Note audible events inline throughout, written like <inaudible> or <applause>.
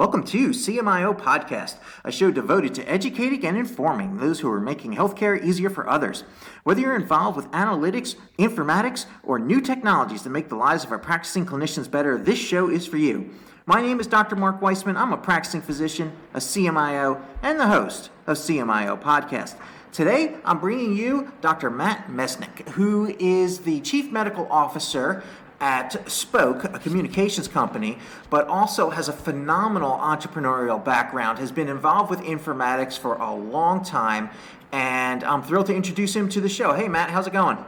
Welcome to CMIO Podcast, a show devoted to educating and informing those who are making healthcare easier for others. Whether you're involved with analytics, informatics, or new technologies that make the lives of our practicing clinicians better, this show is for you. My name is Dr. Mark Weissman. I'm a practicing physician, a CMIO, and the host of CMIO Podcast. Today, I'm bringing you Dr. Matt Mesnick, who is the Chief Medical Officer at Spok, a communications company, but also has a phenomenal entrepreneurial background, has been involved with informatics for a long time, and I'm thrilled to introduce him to the show. Hey, Matt, how's it going?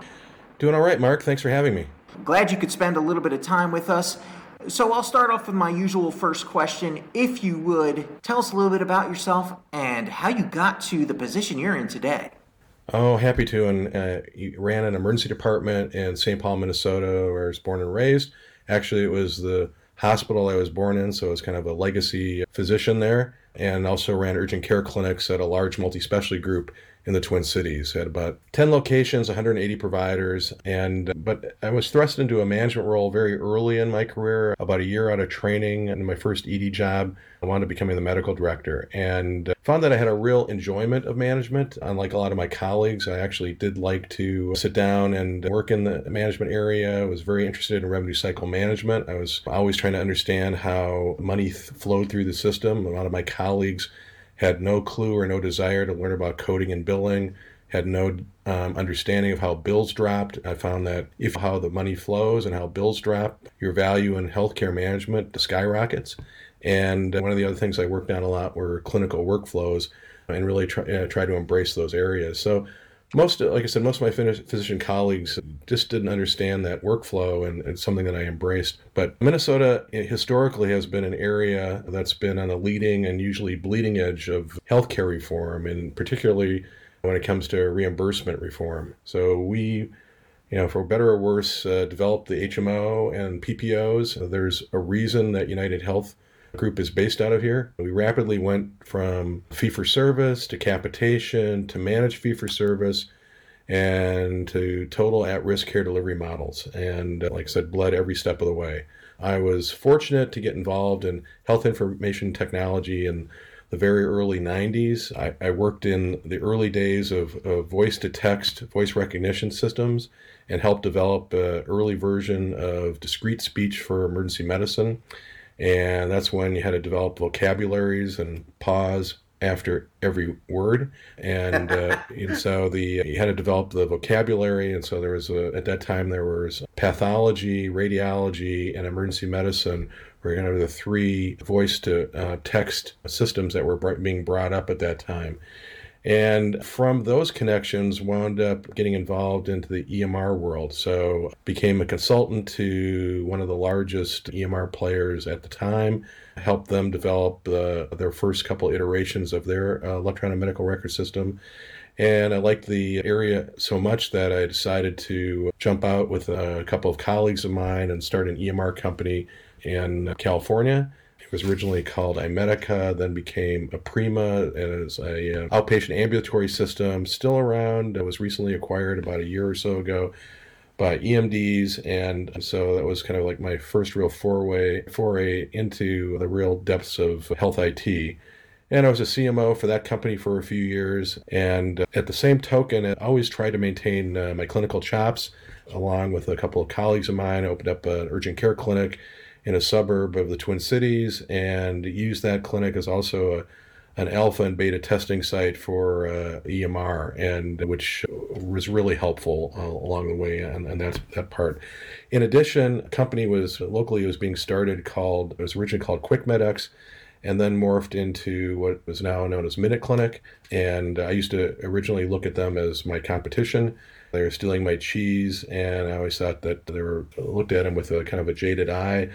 Doing all right, Mark. Thanks for having me. Glad you could spend a little bit of time with us. So, I'll start off with my usual first question. If you would, tell us a little bit about yourself and how you got to the position you're in today. Oh, happy to. And uh, he ran an emergency department in St. Paul, Minnesota, where I was born and raised. Actually, it was the hospital I was born in, so I was kind of a legacy physician there. And also ran urgent care clinics at a large multi specialty group in the Twin Cities. Had about 10 locations, 180 providers, and uh, but I was thrust into a management role very early in my career, about a year out of training in my first ED job. I wound up becoming the medical director and uh, found that I had a real enjoyment of management. Unlike a lot of my colleagues, I actually did like to sit down and work in the management area. I was very interested in revenue cycle management. I was always trying to understand how money th- flowed through the system. A lot of my colleagues had no clue or no desire to learn about coding and billing, had no um, understanding of how bills dropped. I found that if how the money flows and how bills drop, your value in healthcare management skyrockets. And one of the other things I worked on a lot were clinical workflows and really try, uh, try to embrace those areas. So most, like I said, most of my physician colleagues just didn't understand that workflow, and it's something that I embraced. But Minnesota historically has been an area that's been on the leading and usually bleeding edge of healthcare reform, and particularly when it comes to reimbursement reform. So we you know, for better or worse, uh, developed the HMO and PPOs. There's a reason that United Health group is based out of here. We rapidly went from fee for service to capitation to managed fee for service and to total at risk care delivery models. And uh, like I said, bled every step of the way. I was fortunate to get involved in health information technology in the very early 90s. I, I worked in the early days of, of voice to text, voice recognition systems, and helped develop an early version of discrete speech for emergency medicine and that's when you had to develop vocabularies and pause after every word. And, uh, <laughs> and so the you had to develop the vocabulary. And so there was a, at that time there was pathology radiology and emergency medicine were kind of the three voice to uh, text systems that were being brought up at that time and from those connections wound up getting involved into the EMR world. So became a consultant to one of the largest EMR players at the time, helped them develop their first couple iterations of their uh, electronic medical record system. And I liked the area so much that I decided to jump out with a couple of colleagues of mine and start an EMR company in California was originally called iMedica, then became Aprima as a uh, outpatient ambulatory system, still around. It was recently acquired about a year or so ago by EMDs, and so that was kind of like my first real foray foray into the real depths of health IT. And I was a CMO for that company for a few years. And at the same token, I always tried to maintain uh, my clinical chops along with a couple of colleagues of mine. I opened up an urgent care clinic in a suburb of the Twin Cities and use that clinic as also a, an alpha and beta testing site for uh, EMR, and which was really helpful uh, along the way, and, and that's that part. In addition, a company was locally was being started called it was originally called QuickMedX, and then morphed into what was now known as Minute Clinic. And I used to originally look at them as my competition. They were stealing my cheese, and I always thought that they were looked at them with a kind of a jaded eye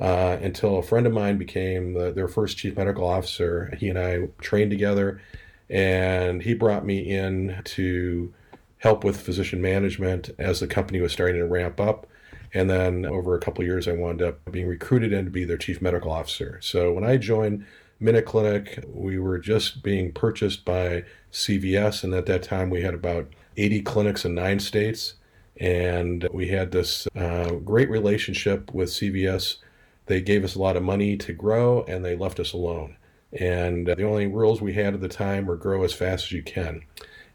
uh, until a friend of mine became the, their first chief medical officer. He and I trained together, and he brought me in to help with physician management as the company was starting to ramp up. And then over a couple years, I wound up being recruited in to be their chief medical officer. So when I joined Minute Clinic, we were just being purchased by CVS, and at that time we had about 80 clinics in nine states. And we had this uh, great relationship with CVS They gave us a lot of money to grow and they left us alone. And the only rules we had at the time were grow as fast as you can.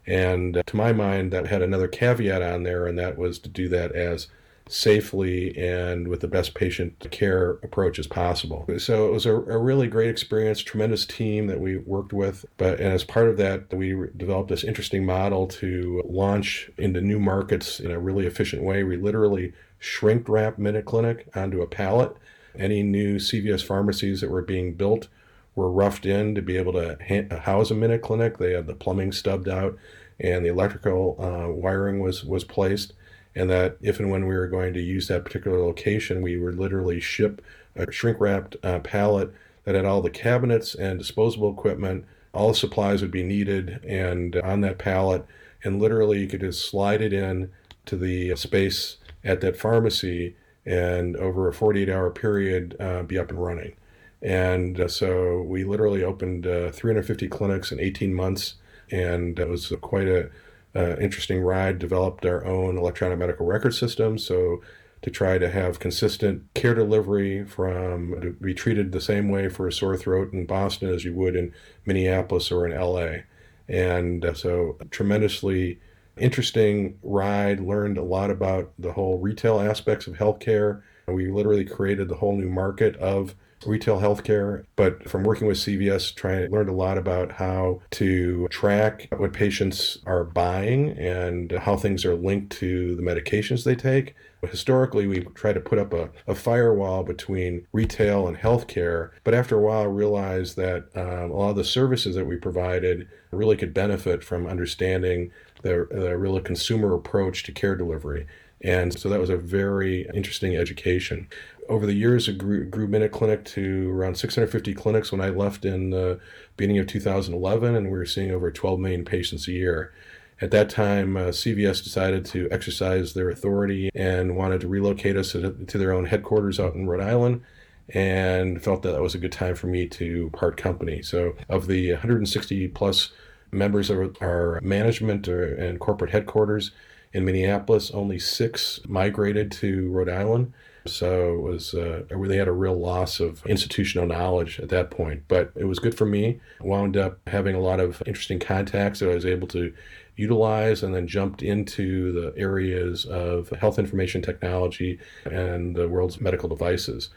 And uh, to my mind, that had another caveat on there, and that was to do that as safely and with the best patient care approach as possible. So it was a, a, really great experience, tremendous team that we worked with. But and as part of that, we developed this interesting model to launch into new markets in a really efficient way. We literally shrink wrap MinuteClinic onto a pallet. Any new CVS pharmacies that were being built were roughed in to be able to ha- house a MinuteClinic. They had the plumbing stubbed out and the electrical uh, wiring was was placed and that if and when we were going to use that particular location, we would literally ship a shrink wrapped uh, pallet that had all the cabinets and disposable equipment. All the supplies would be needed and on that pallet, and literally you could just slide it in to the space at that pharmacy, and over a 48 hour period, uh, be up and running. And uh, so we literally opened uh, 350 clinics in 18 months, and it was quite a uh, interesting ride, developed our own electronic medical record system. So to try to have consistent care delivery from to be treated the same way for a sore throat in Boston as you would in Minneapolis or in LA. And uh, so tremendously interesting ride, learned a lot about the whole retail aspects of healthcare. We literally created the whole new market of retail healthcare, but from working with CVS, trying learned a lot about how to track what patients are buying and how things are linked to the medications they take. Historically, we tried to put up a, a firewall between retail and healthcare, but after a while, realized that um, a lot of the services that we provided really could benefit from understanding the, the real consumer approach to care delivery. And so that was a very interesting education over the years, it grew, grew MinuteClinic to around 650 clinics when I left in the beginning of 2011, and we were seeing over 12 million patients a year. At that time, uh, CVS decided to exercise their authority and wanted to relocate us to, to their own headquarters out in Rhode Island and felt that that was a good time for me to part company. So, of the 160 plus members of our management or, and corporate headquarters in Minneapolis, only six migrated to Rhode Island. So it was, uh, really had a real loss of institutional knowledge at that point. But it was good for me. Wound up having a lot of interesting contacts that I was able to utilize and then jumped into the areas of health information technology and the world's medical devices.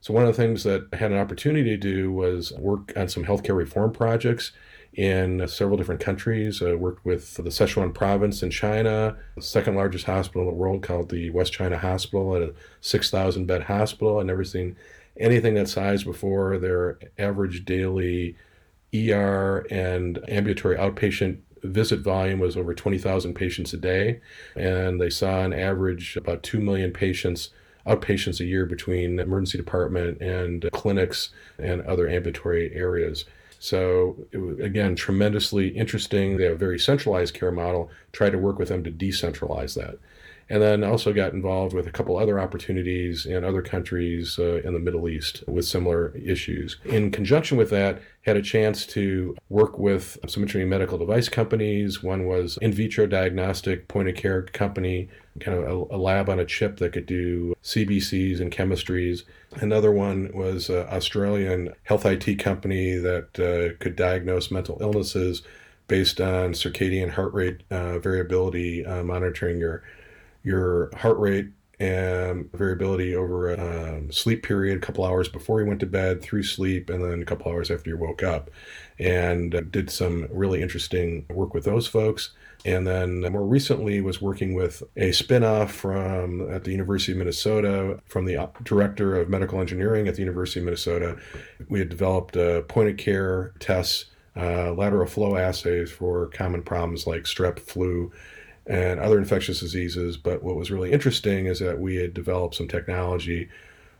So, one of the things that I had an opportunity to do was work on some healthcare reform projects in several different countries. I worked with the Sichuan province in China, the second largest hospital in the world called the West China Hospital, at a 6,000 bed hospital. I'd never seen anything that size before. Their average daily ER and ambulatory outpatient visit volume was over 20,000 patients a day, and they saw an average about 2 million patients outpatients a year between emergency department and clinics and other ambulatory areas. So was, again, tremendously interesting. They have a very centralized care model. Try to work with them to decentralize that. And then also got involved with a couple other opportunities in other countries uh, in the Middle East with similar issues. In conjunction with that, had a chance to work with some interesting medical device companies. One was in vitro diagnostic point of care company, kind of a, a lab on a chip that could do CBCs and chemistries. Another one was an Australian health IT company that uh, could diagnose mental illnesses based on circadian heart rate uh, variability, uh, monitoring your your heart rate and variability over a um, sleep period, a couple hours before you went to bed, through sleep, and then a couple hours after you woke up. And uh, did some really interesting work with those folks. And then more recently was working with a spinoff from at the University of Minnesota from the director of medical engineering at the University of Minnesota. We had developed a point of care tests, uh, lateral flow assays for common problems like strep, flu, and other infectious diseases. But what was really interesting is that we had developed some technology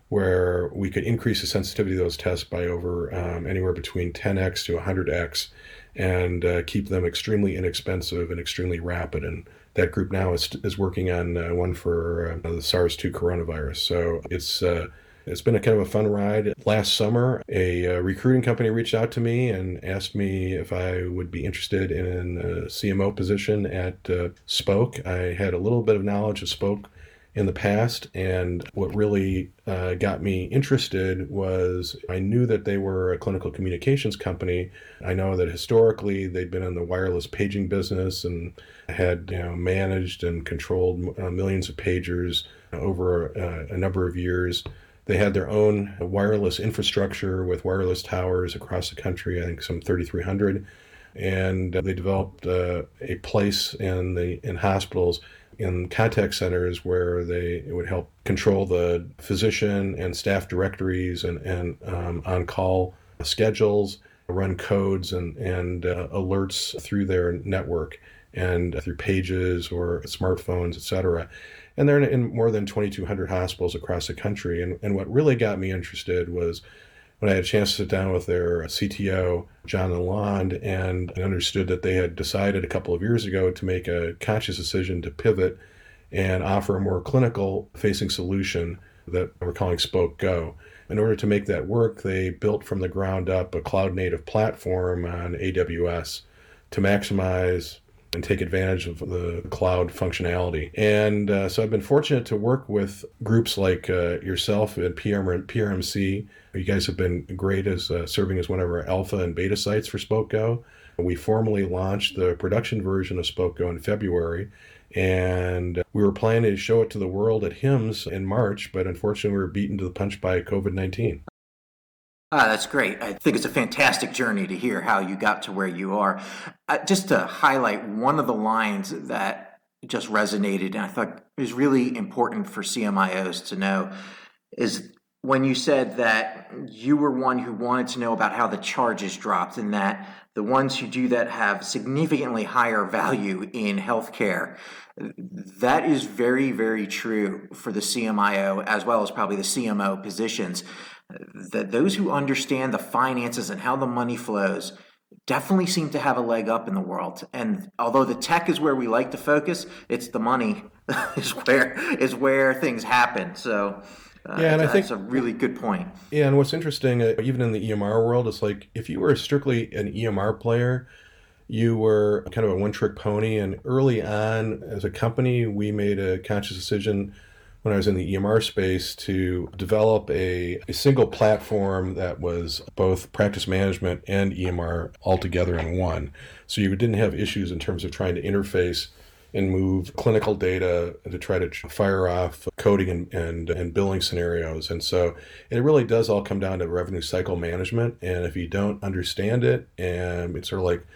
where we could increase the sensitivity of those tests by over um, anywhere between 10x to 100x and uh, keep them extremely inexpensive and extremely rapid. And that group now is, is working on uh, one for uh, the SARS 2 coronavirus. So it's uh, it's been a kind of a fun ride. Last summer, a uh, recruiting company reached out to me and asked me if I would be interested in a CMO position at uh, Spok. I had a little bit of knowledge of Spok in the past. And what really uh, got me interested was I knew that they were a clinical communications company. I know that historically they'd been in the wireless paging business and had you know, managed and controlled uh, millions of pagers over uh, a number of years. They had their own wireless infrastructure with wireless towers across the country, I think some 3,300. And they developed uh, a place in the in hospitals in contact centers where they would help control the physician and staff directories and, and um, on call schedules, run codes and, and uh, alerts through their network and through pages or smartphones, et cetera. And they're in more than 2,200 hospitals across the country. And, and what really got me interested was when I had a chance to sit down with their CTO, John Lalonde, and I understood that they had decided a couple of years ago to make a conscious decision to pivot and offer a more clinical facing solution that we're calling Spok Go. In order to make that work, they built from the ground up a cloud native platform on AWS to maximize and take advantage of the cloud functionality. And uh, so I've been fortunate to work with groups like uh, yourself at PRMC. You guys have been great as uh, serving as one of our alpha and beta sites for SpokGo. We formally launched the production version of SpokGo in February. And we were planning to show it to the world at HIMSS in March, but unfortunately, we were beaten to the punch by COVID 19. Ah, that's great. I think it's a fantastic journey to hear how you got to where you are. Uh, just to highlight one of the lines that just resonated and I thought is really important for CMIOs to know is when you said that you were one who wanted to know about how the charges dropped and that the ones who do that have significantly higher value in healthcare. That is very, very true for the CMIO as well as probably the CMO positions that those who understand the finances and how the money flows definitely seem to have a leg up in the world. And although the tech is where we like to focus, it's the money <laughs> is where is where things happen. So. Uh, yeah, and I think that's a really good point. Yeah, and what's interesting, uh, even in the EMR world, it's like if you were strictly an EMR player, you were kind of a one-trick pony. And early on, as a company, we made a conscious decision when I was in the EMR space to develop a, a single platform that was both practice management and EMR all together in one. So you didn't have issues in terms of trying to interface and move clinical data to try to fire off coding and, and, and billing scenarios. And so it really does all come down to revenue cycle management. And if you don't understand it, and it's sort of like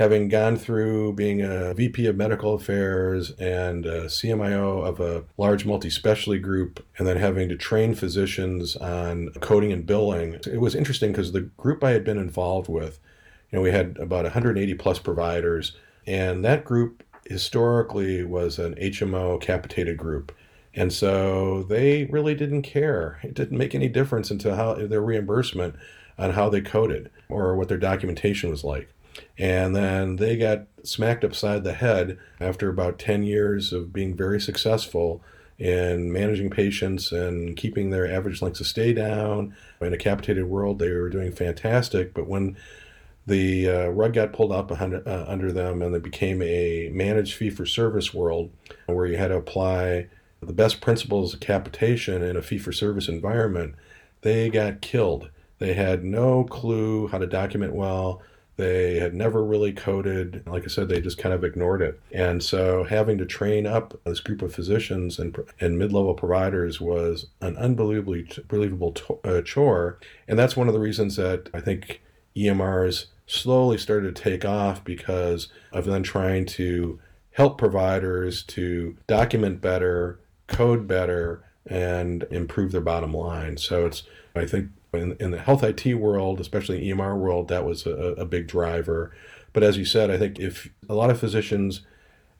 having gone through being a VP of medical affairs and a CMIO of a large multi specialty group, and then having to train physicians on coding and billing, it was interesting because the group I had been involved with, you know, we had about 180 plus providers, and that group historically was an HMO capitated group. And so they really didn't care. It didn't make any difference into how their reimbursement on how they coded or what their documentation was like. And then they got smacked upside the head after about 10 years of being very successful in managing patients and keeping their average lengths of stay down. In a capitated world, they were doing fantastic. But when the uh, rug got pulled up under, uh, under them and it became a managed fee for service world where you had to apply the best principles of capitation in a fee for service environment, they got killed. They had no clue how to document well. They had never really coded. Like I said, they just kind of ignored it. And so having to train up this group of physicians and, and mid level providers was an unbelievably believable to, uh, chore. And that's one of the reasons that I think EMRs slowly started to take off because of then trying to help providers to document better, code better, and improve their bottom line. So it's, I think, in, in the health IT world, especially EMR world, that was a, a big driver. But as you said, I think if a lot of physicians,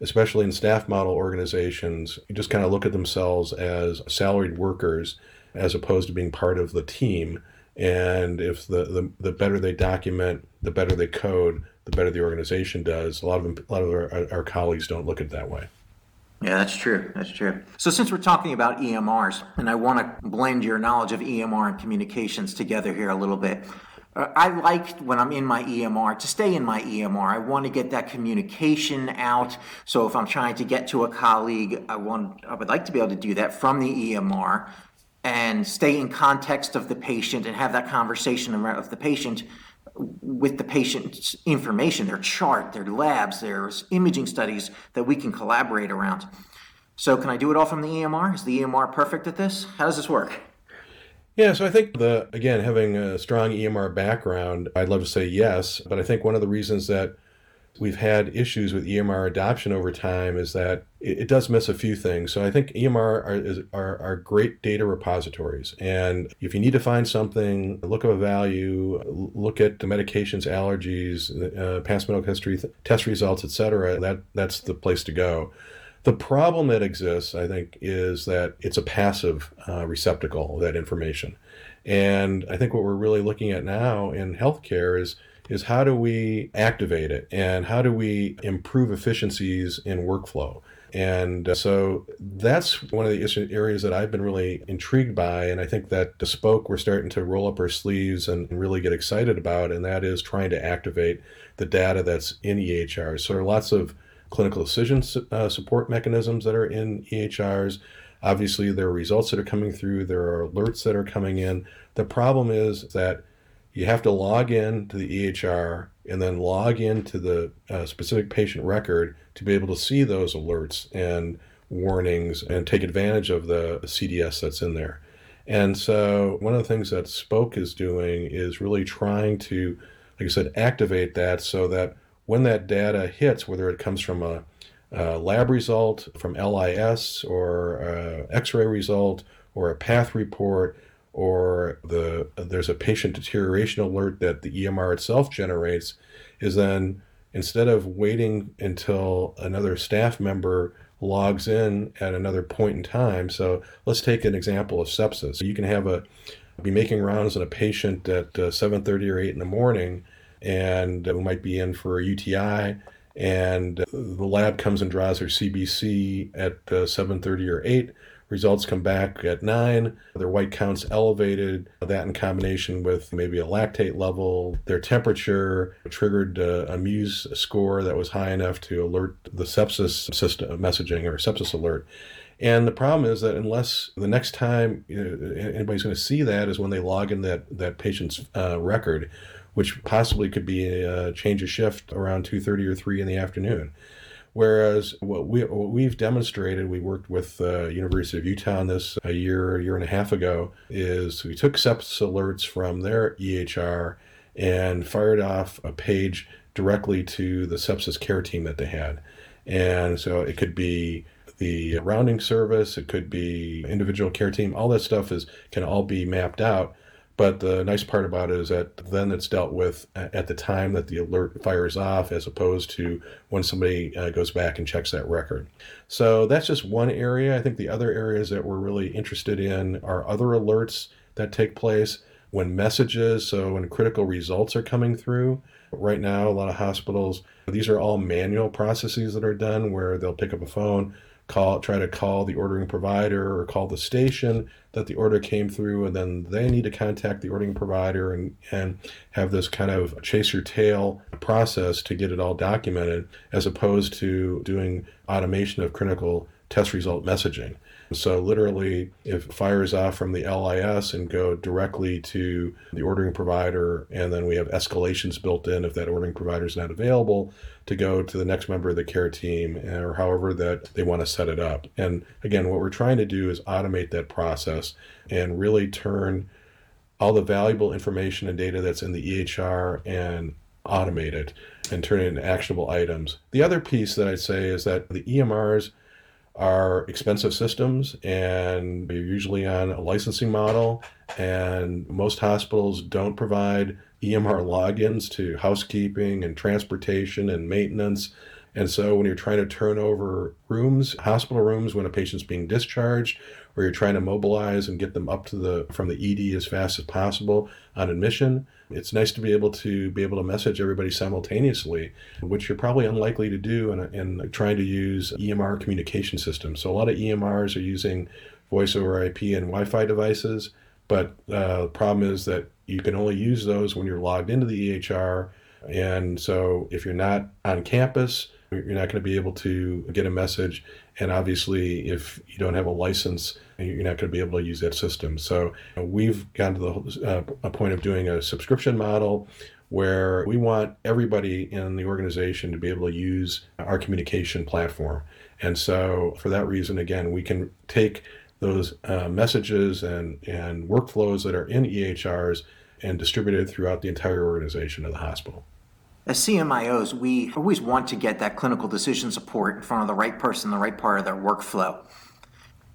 especially in staff model organizations, just kind of look at themselves as salaried workers as opposed to being part of the team. And if the, the, the better they document, the better they code, the better the organization does. A lot of them, a lot of our, our colleagues don't look at it that way. Yeah, that's true. That's true. So, since we're talking about EMRs, and I want to blend your knowledge of EMR and communications together here a little bit, uh, I like when I'm in my EMR to stay in my EMR. I want to get that communication out. So if I'm trying to get to a colleague, I want I would like to be able to do that from the EMR and stay in context of the patient and have that conversation of the patient with the patient's information, their chart, their labs, their imaging studies that we can collaborate around. So can I do it all from the EMR? Is the EMR perfect at this? How does this work? Yeah, so I think the again having a strong EMR background, I'd love to say yes, but I think one of the reasons that we've had issues with EMR adoption over time is that it, it does miss a few things. So I think EMR are, is, are, are great data repositories, and if you need to find something, look up a value, look at the medications, allergies, uh, past medical history, test results, etc. That that's the place to go. The problem that exists, I think, is that it's a passive uh, receptacle of that information. And I think what we're really looking at now in healthcare is is how do we activate it and how do we improve efficiencies in workflow. And uh, so that's one of the areas that I've been really intrigued by. And I think that the Spok we're starting to roll up our sleeves and really get excited about. And that is trying to activate the data that's in EHRs. So there are lots of clinical decision uh, support mechanisms that are in EHRs. Obviously, there are results that are coming through, there are alerts that are coming in. The problem is that you have to log in to the EHR and then log into the uh, specific patient record to be able to see those alerts and warnings and take advantage of the CDS that's in there. And so, one of the things that Spok is doing is really trying to, like I said, activate that so that when that data hits, whether it comes from a, a lab result, from LIS, or X-ray result, or a path report, or the there's a patient deterioration alert that the EMR itself generates, is then instead of waiting until another staff member logs in at another point in time. So let's take an example of sepsis. So You can have a be making rounds on a patient at uh, 7:30 or 8 in the morning and might be in for a UTI, and the lab comes and draws their CBC at uh, 7:30 or 8. Results come back at 9. Their white counts elevated. That in combination with maybe a lactate level, their temperature triggered uh, a MEWS score that was high enough to alert the sepsis system messaging or sepsis alert. And the problem is that unless the next time you know, anybody's going to see that is when they log in that that patient's uh, record, which possibly could be a change of shift around 2.30 or 3 in the afternoon whereas what, we, what we've demonstrated we worked with the uh, university of utah on this a year a year and a half ago is we took sepsis alerts from their ehr and fired off a page directly to the sepsis care team that they had. And so it could be the rounding service it could be individual care team all that stuff is can all be mapped out but the nice part about it is that then it's dealt with at the time that the alert fires off, as opposed to when somebody uh, goes back and checks that record. So that's just one area. I think the other areas that we're really interested in are other alerts that take place when messages, so when critical results are coming through. Right now, a lot of hospitals, these are all manual processes that are done where they'll pick up a phone, call try to call the ordering provider or call the station that the order came through and then they need to contact the ordering provider and, and have this kind of chase your tail process to get it all documented as opposed to doing automation of critical test result messaging. So literally, if fires off from the LIS and go directly to the ordering provider, and then we have escalations built in if that ordering provider is not available to go to the next member of the care team eh, or however that they want to set it up. And again, what we're trying to do is automate that process and really turn all the valuable information and data that's in the EHR and automate it and turn it into actionable items. The other piece that I'd say is that the EMRs are expensive systems and they're usually on a licensing model. And most hospitals don't provide EMR logins to housekeeping and transportation and maintenance. And so when you're trying to turn over rooms, hospital rooms, when a patient's being discharged, or you're trying to mobilize and get them up to the from the ED as fast as possible on admission, it's nice to be able to be able to message everybody simultaneously, which you're probably unlikely to do in, in trying to use EMR communication systems. So a lot of EMRs are using voice over IP and Wi-Fi devices, but uh, the problem is that you can only use those when you're logged into the EHR. And so if you're not on campus, you're not going to be able to get a message. And obviously, if you don't have a license, you're not going to be able to use that system. So we've gotten to the uh, a point of doing a subscription model where we want everybody in the organization to be able to use our communication platform. And so, for that reason, again, we can take those uh, messages and, and workflows that are in EHRs and distributed throughout the entire organization of the hospital. As CMIOs, we always want to get that clinical decision support in front of the right person, the right part of their workflow.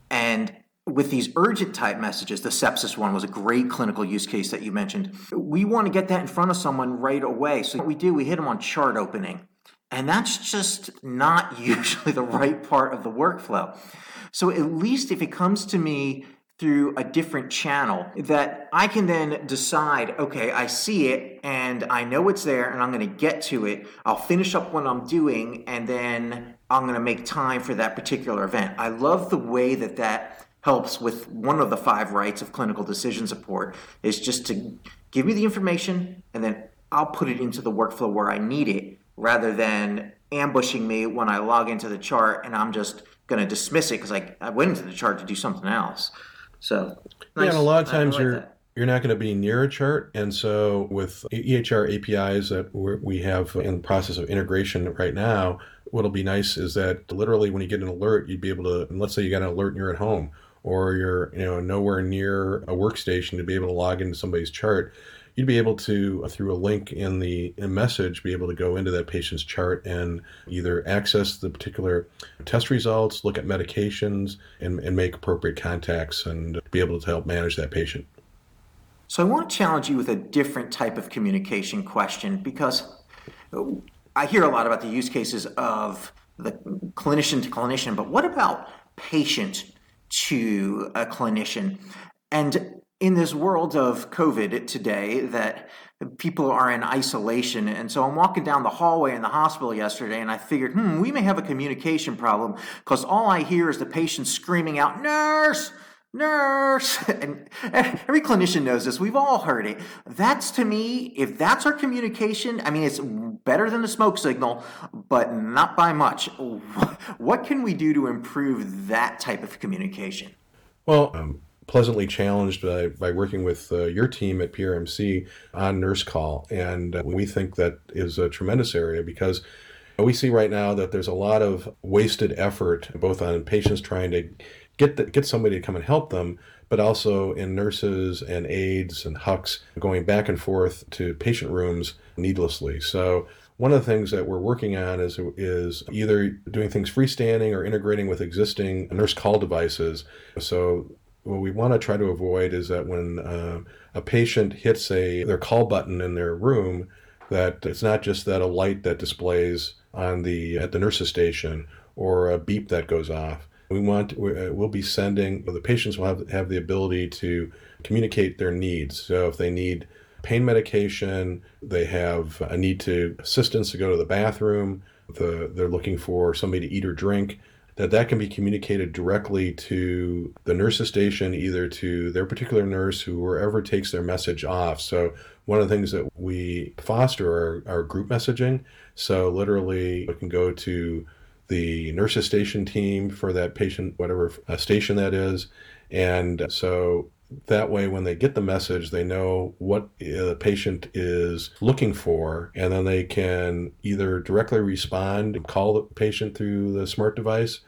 And with these urgent type messages, the sepsis one was a great clinical use case that you mentioned. We want to get that in front of someone right away. So what we do, we hit them on chart opening. And that's just not <laughs> usually the right part of the workflow. So at least if it comes to me through a different channel that I can then decide, okay, I see it and I know it's there and I'm going to get to it. I'll finish up what I'm doing and then I'm going to make time for that particular event. I love the way that that helps with one of the five rights of clinical decision support is just to give me the information and then I'll put it into the workflow where I need it rather than ambushing me when I log into the chart and I'm just going to dismiss it because I, I went into the chart to do something else. So nice. yeah, and a lot of times like you're that. you're not going to be near a chart, and so with EHR APIs that we have in the process of integration right now, what'll be nice is that literally when you get an alert, you'd be able to, and let's say you got an alert and you're at home or you're you know nowhere near a workstation to be able to log into somebody's chart you'd be able to, uh, through a link in the in message, be able to go into that patient's chart and either access the particular test results, look at medications, and, and make appropriate contacts and be able to help manage that patient. So I want to challenge you with a different type of communication question because uh, I hear a lot about the use cases of the clinician to clinician, but what about patient to a clinician? And in this world of COVID today, that people are in isolation. And so I'm walking down the hallway in the hospital yesterday and I figured, hmm, we may have a communication problem because all I hear is the patient screaming out, nurse, nurse. <laughs> And every clinician knows this. We've all heard it. That's to me, if that's our communication, I mean, it's better than the smoke signal, but not by much. <laughs> What can we do to improve that type of communication? Well, um, pleasantly challenged by, by working with uh, your team at PRMC on Nurse Call. And uh, we think that is a tremendous area because we see right now that there's a lot of wasted effort, both on patients trying to get the, get somebody to come and help them, but also in nurses and aides and HUCs going back and forth to patient rooms needlessly. So one of the things that we're working on is is either doing things freestanding or integrating with existing nurse call devices. So what we want to try to avoid is that when uh, a patient hits a their call button in their room, that it's not just that a light that displays on the at the nurse's station or a beep that goes off. We want uh, we'll be sending the patients will have have the ability to communicate their needs. So if they need pain medication, they have a need to assistance to go to the bathroom, the, they're looking for somebody to eat or drink that that can be communicated directly to the nurse's station, either to their particular nurse who wherever takes their message off. So one of the things that we foster are, are group messaging. So literally, it can go to the nurse's station team for that patient, whatever uh, station that is, and so that way when they get the message they know what uh, the patient is looking for and then they can either directly respond and call the patient through the smart device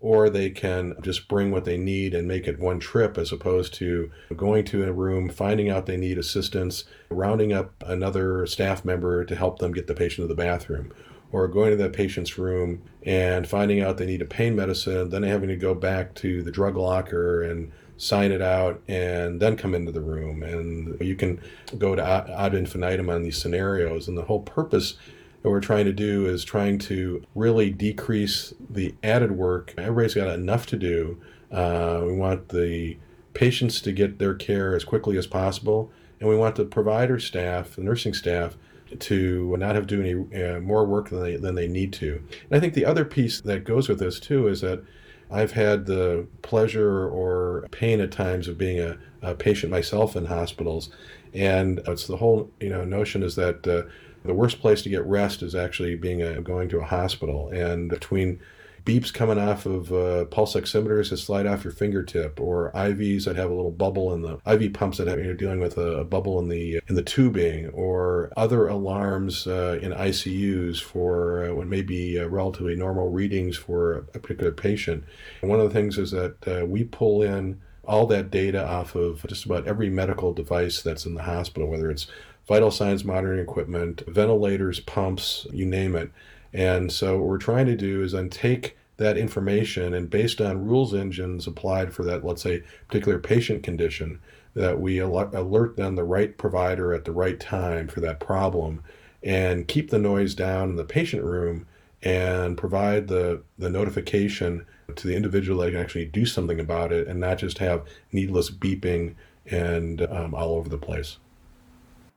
or they can just bring what they need and make it one trip as opposed to going to a room finding out they need assistance rounding up another staff member to help them get the patient to the bathroom or going to that patient's room and finding out they need a pain medicine then having to go back to the drug locker and sign it out, and then come into the room. And you can go to ad infinitum on these scenarios. And the whole purpose that we're trying to do is trying to really decrease the added work. Everybody's got enough to do. Uh, we want the patients to get their care as quickly as possible, and we want the provider staff, the nursing staff, to not have to do any uh, more work than they, than they need to. And I think the other piece that goes with this too is that I've had the pleasure or pain at times of being a, a patient myself in hospitals. And it's the whole you know notion is that uh, the worst place to get rest is actually being a, going to a hospital. And between beeps coming off of uh, pulse oximeters that slide off your fingertip, or IVs that have a little bubble in the IV pumps that have, you're dealing with a, a, bubble in the in the tubing, or other alarms uh, in ICUs for uh, what may be uh, relatively normal readings for a particular patient. And one of the things is that uh, we pull in all that data off of just about every medical device that's in the hospital, whether it's vital signs monitoring equipment, ventilators, pumps, you name it. And so what we're trying to do is then take that information and based on rules engines applied for that, let's say, particular patient condition, that we alert then the right provider at the right time for that problem and keep the noise down in the patient room and provide the, the notification to the individual that can actually do something about it and not just have needless beeping and um, all over the place.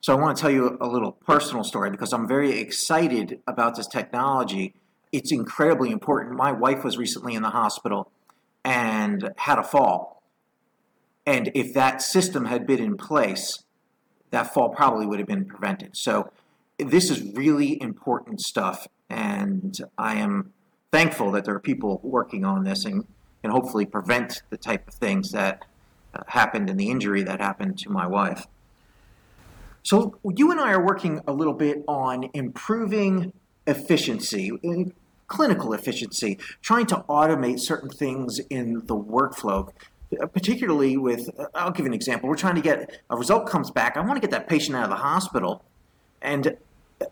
So I want to tell you a little personal story because I'm very excited about this technology. It's incredibly important. My wife was recently in the hospital and had a fall. And if that system had been in place, that fall probably would have been prevented. So this is really important stuff. And I am thankful that there are people working on this and can hopefully prevent the type of things that uh, happened and the injury that happened to my wife. So you and I are working a little bit on improving efficiency, clinical efficiency, trying to automate certain things in the workflow. Uh, particularly with, uh, I'll give an example. We're trying to get a result comes back. I want to get that patient out of the hospital, and uh,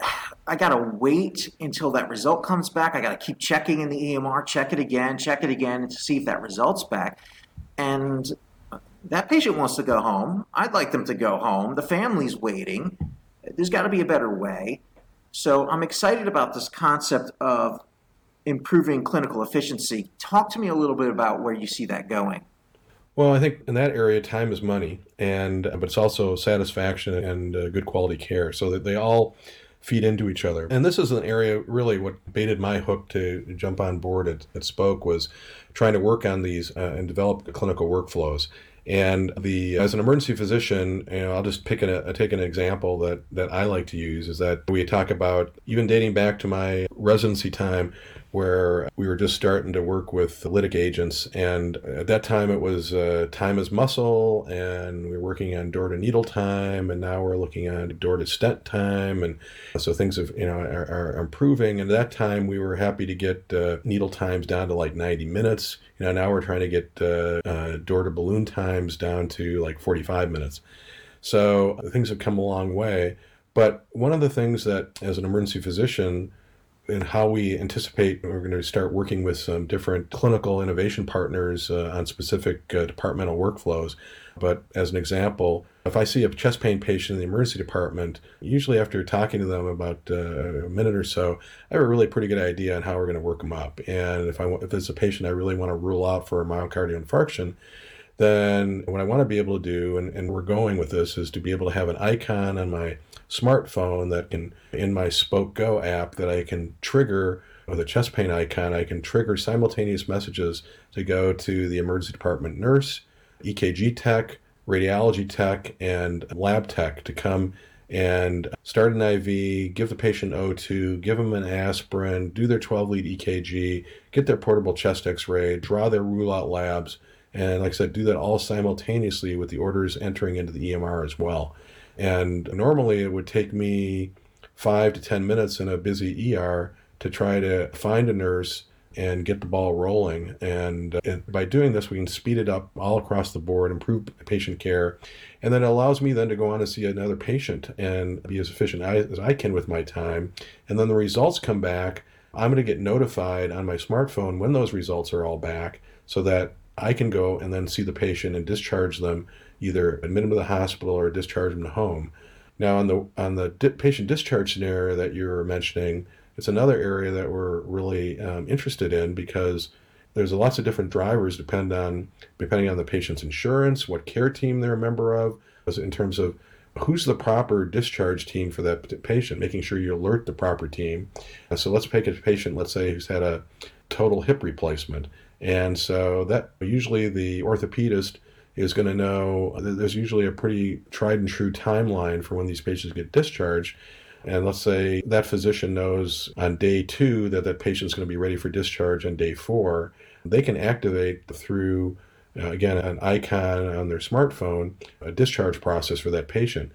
I got to wait until that result comes back. I got to keep checking in the EMR, check it again, check it again to see if that result's back. And that patient wants to go home. I'd like them to go home. The family's waiting. There's got to be a better way. So I'm excited about this concept of improving clinical efficiency. Talk to me a little bit about where you see that going. Well, I think in that area, time is money, and but it's also satisfaction and uh, good quality care, so that they all feed into each other. And this is an area really what baited my hook to jump on board at, at Spok was trying to work on these uh, and develop clinical workflows. And the as an emergency physician, you know, I'll just pick a, uh, take an example that that I like to use is that we talk about even dating back to my residency time where we were just starting to work with lytic agents. And at that time, it was uh, time as muscle, and we were working on door to needle time, and now we're looking at door to stent time. And so things have, you know, are, are improving. And at that time, we were happy to get uh, needle times down to like 90 minutes. You know, now we're trying to get uh, uh door to balloon times down to like 45 minutes. So things have come a long way. But one of the things that, as an emergency physician, and how we anticipate we're going to start working with some different clinical innovation partners uh, on specific uh, departmental workflows. But as an example, if I see a chest pain patient in the emergency department, usually after talking to them about uh, a minute or so, I have a really pretty good idea on how we're going to work them up. And if I if it's a patient I really want to rule out for a myocardial infarction, then what I want to be able to do, and, and we're going with this, is to be able to have an icon on my smartphone that can, in my Spok Go app, that I can trigger with a chest pain icon, I can trigger simultaneous messages to go to the emergency department nurse, EKG tech, radiology tech, and lab tech to come and start an IV, give the patient O2, give them an aspirin, do their 12 lead EKG, get their portable chest x ray, draw their rule out labs, and like I said, do that all simultaneously with the orders entering into the EMR as well. And normally it would take me five to 10 minutes in a busy ER to try to find a nurse and get the ball rolling. And, and, by doing this, we can speed it up all across the board, improve patient care, and then it allows me then to go on to see another patient and be as efficient as I can with my time. And then the results come back. I'm going to get notified on my smartphone when those results are all back so that I can go and then see the patient and discharge them either admit them to the hospital or discharge them to home. Now, on the on the di- patient discharge scenario that you were mentioning, it's another area that we're really um, interested in because there's lots of different drivers depend on depending on the patient's insurance, what care team they're a member of, in terms of who's the proper discharge team for that patient, making sure you alert the proper team. So let's take a patient, let's say, who's had a total hip replacement. And so that usually the orthopedist is going to know there's usually a pretty tried and true timeline for when these patients get discharged. And let's say that physician knows on day two that that patient's going to be ready for discharge on day four. They can activate through, uh, again, an icon on their smartphone, a discharge process for that patient.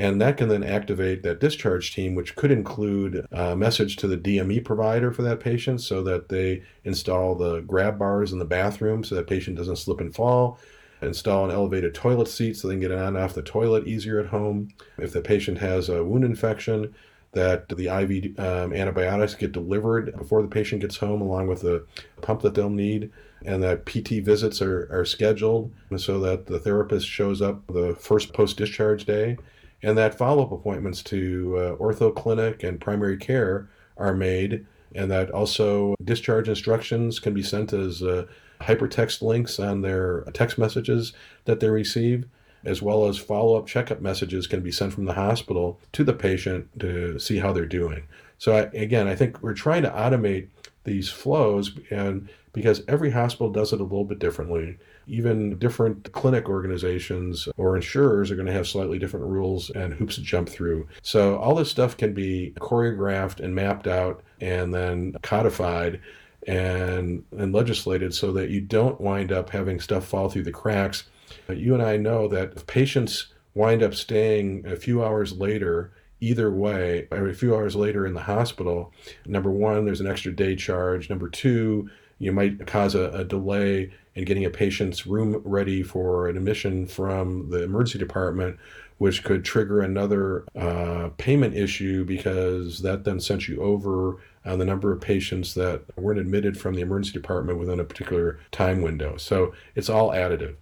And that can then activate that discharge team, which could include a message to the DME provider for that patient so that they install the grab bars in the bathroom so that patient doesn't slip and fall install an elevated toilet seat so they can get on and off the toilet easier at home. If the patient has a wound infection, that the IV um, antibiotics get delivered before the patient gets home, along with the pump that they'll need, and that PT visits are, are scheduled so that the therapist shows up the first post discharge day, and that follow up appointments to uh, ortho clinic and primary care are made, and that also discharge instructions can be sent as uh, hypertext links on their text messages that they receive, as well as follow up checkup messages can be sent from the hospital to the patient to see how they're doing. So, I, again, I think we're trying to automate these flows, and because every hospital does it a little bit differently. Even different clinic organizations or insurers are going to have slightly different rules and hoops to jump through. So, all this stuff can be choreographed and mapped out and then codified and and legislated so that you don't wind up having stuff fall through the cracks. You and I know that if patients wind up staying a few hours later either way, a few hours later in the hospital, number one, there's an extra day charge. Number two, you might cause a, a, delay in getting a patient's room ready for an admission from the emergency department, which could trigger another uh, payment issue because that then sent you over on the number of patients that weren't admitted from the emergency department within a particular time window. So it's all additive.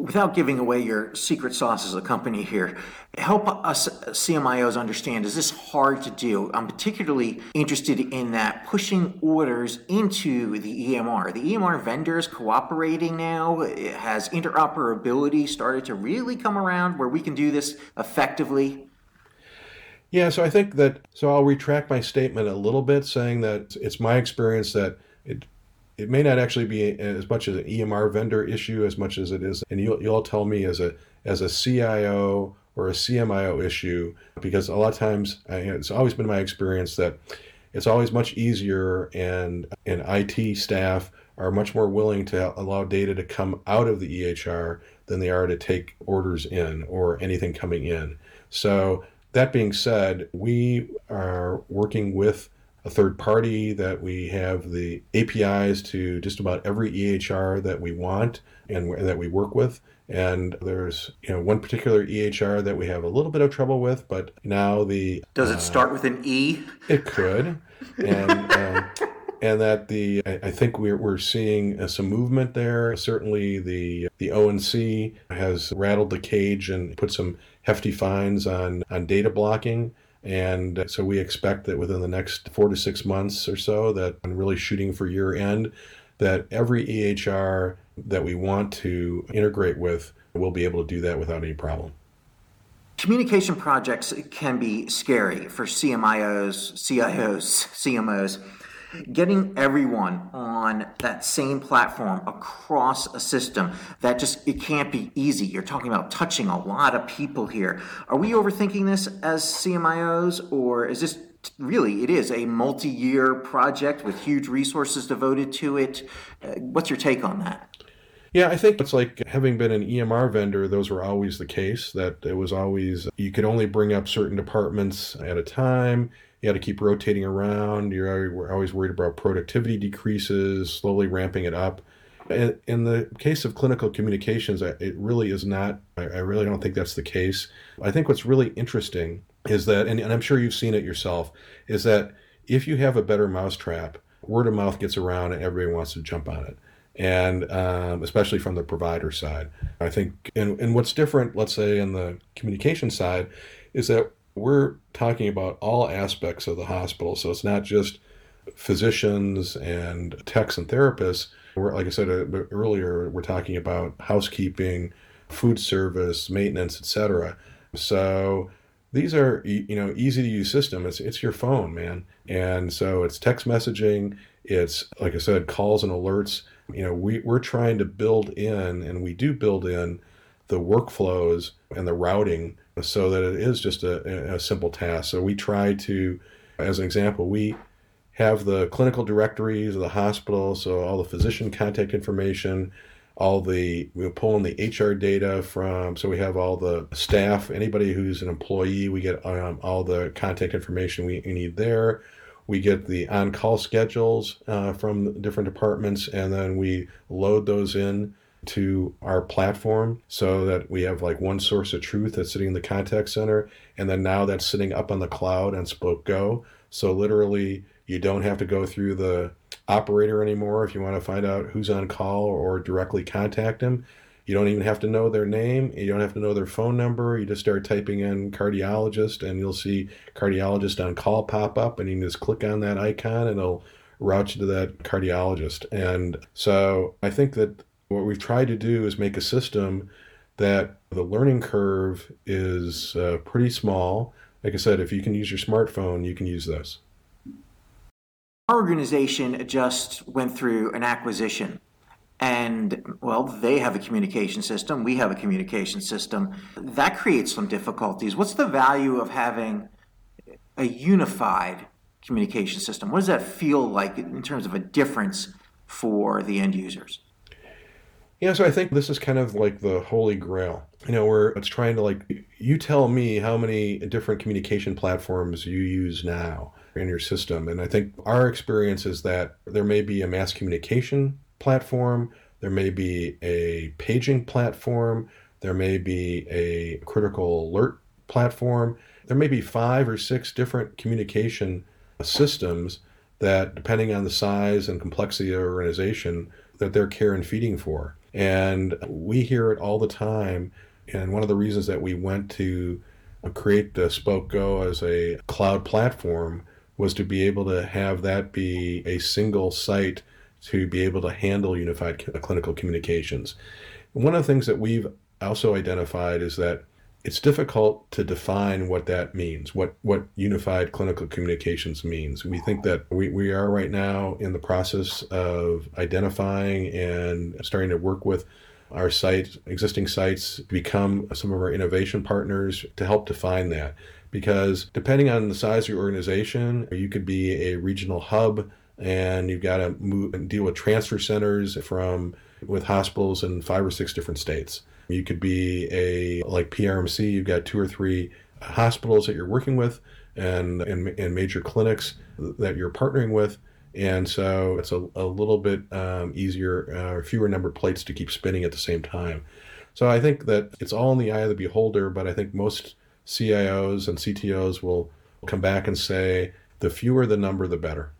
Without giving away your secret sauce as a company here, help us CMIOs understand is this hard to do? I'm particularly interested in that pushing orders into the EMR. The EMR vendors cooperating now. Has interoperability started to really come around where we can do this effectively? Yeah, so I think that so I'll retract my statement a little bit, saying that it's my experience that it it may not actually be as much as an EMR vendor issue as much as it is, and you'll you'll tell me as a as a CIO or a CMIO issue because a lot of times it's always been my experience that it's always much easier and and IT staff are much more willing to allow data to come out of the EHR than they are to take orders in or anything coming in. So that being said, we are working with a third party that we have the APIs to just about every EHR that we want and that we work with. And there's you know one particular EHR that we have a little bit of trouble with, but now the does it uh, start with an E? It could, and um, <laughs> and that the I think we're we're seeing uh, some movement there. Certainly, the the ONC has rattled the cage and put some hefty fines on, on data blocking. And so we expect that within the next four to six months or so, that I'm really shooting for year end, that every EHR that we want to integrate with will be able to do that without any problem. Communication projects can be scary for CMIOs, CIOs, CMOs getting everyone on that same platform across a system that just it can't be easy. You're talking about touching a lot of people here. Are we overthinking this as cmios or is this really it is a multi-year project with huge resources devoted to it? Uh, what's your take on that? Yeah, I think it's like having been an EMR vendor, those were always the case, that it was always, you could only bring up certain departments at a time you got to keep rotating around. You're always worried about productivity decreases, slowly ramping it up. In the case of clinical communications, it really is not, I really don't think that's the case. I think what's really interesting is that, and I'm sure you've seen it yourself, is that if you have a better mousetrap, word of mouth gets around and everybody wants to jump on it. And um, especially from the provider side. I think, and, and what's different, let's say, in the communication side, is that we're talking about all aspects of the hospital. So it's not just physicians and techs and therapists. We're, like I said uh, earlier, we're talking about housekeeping, food service, maintenance, etc. So these are you know easy to use system. It's it's your phone, man, and so it's text messaging. It's like I said, calls and alerts. you know, we, we're trying to build in, and we do build in the workflows and the routing so that it is just a, a simple task. So we try to, as an example, we have the clinical directories of the hospital, so all the physician contact information, all the we pull in the HR data from so we have all the staff anybody who's an employee we get um, all the contact information we, we, need there we get the on-call schedules uh, from different departments and then we load those in to our platform so that we have like one source of truth that's sitting in the contact center and then now that's sitting up on the cloud on Spok Go so literally you don't have to go through the operator anymore if you want to find out who's on call or directly contact them. You don't even have to know their name. You don't have to know their phone number. You just start typing in cardiologist and you'll see cardiologist on call pop up and you can just click on that icon and it'll route you to that cardiologist. And so I think that what we've tried to do is make a system that the learning curve is uh, pretty small. Like I said, if you can use your smartphone, you can use this. Our organization just went through an acquisition. And, well, they have a communication system, we have a communication system. That creates some difficulties. What's the value of having a unified communication system? What does that feel like in terms of a difference for the end users? Yeah, so I think this is kind of like the holy grail. You know, where it's trying to like, you tell me how many different communication platforms you use now in your system. And I think our experience is that there may be a mass communication platform, there may be a paging platform, there may be a critical alert platform, there may be five or six different communication systems that, depending on the size and complexity of the organization, that they're care and feeding for. And we hear it all the time. And one of the reasons that we went to create the Spok Go as a cloud platform was to be able to have that be a single site to be able to handle unified clinical communications. one of the things that we've also identified is that it's difficult to define what that means, what, what unified clinical communications means. We think that we, we are right now in the process of identifying and starting to work with our sites, existing sites, become some of our innovation partners to help define that. Because depending on the size of your organization, you could be a regional hub and you've got to move, and deal with transfer centers from with hospitals in five or six different states. You could be a like PRMC, you've got two or three hospitals that you're working with and, and, and major clinics that you're partnering with. And so it's a, a little bit um, easier uh, fewer number plates to keep spinning at the same time. So I think that it's all in the eye of the beholder, but I think most CIOs and CTOs will come back and say the fewer the number, the better.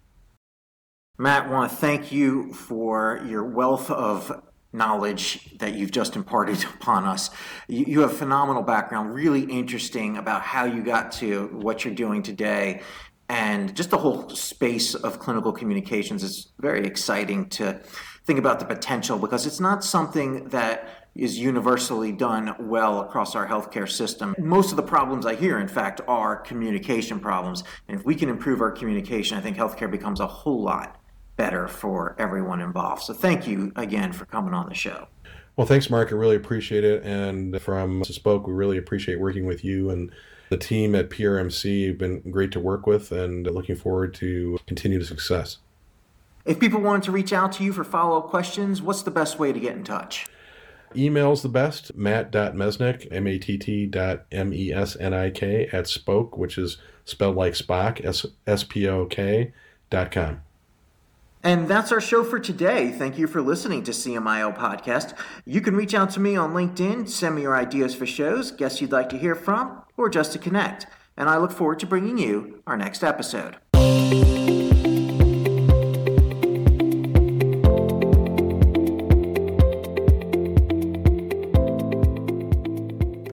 Matt, I want to thank you for your wealth of knowledge that you've just imparted <laughs> upon us. You, you, have phenomenal background, really interesting about how you got to what you're doing today. And just the whole space of clinical communications is very exciting to think about the potential because it's not something that is universally done well across our healthcare system. Most of the problems I hear, in fact, are communication problems. And if we can improve our communication, I think healthcare becomes a whole lot better for everyone involved. So thank you again for coming on the show. Well, thanks, Mark. I really appreciate it. And from Spok, we really appreciate working with you and the team at PRMC. You've been great to work with and looking forward to continued success. If people wanted to reach out to you for follow up questions, what's the best way to get in touch? Email's the best, matt.mesnik, M-A-T-T dot M-E-S-N-I-K at Spok, which is spelled like Spock, S-P-O-K dot com. And that's our show for today. Thank you for listening to CMIO Podcast. You can reach out to me on LinkedIn, send me your ideas for shows, guests you'd like to hear from, or just to connect. And I look forward to bringing you our next episode.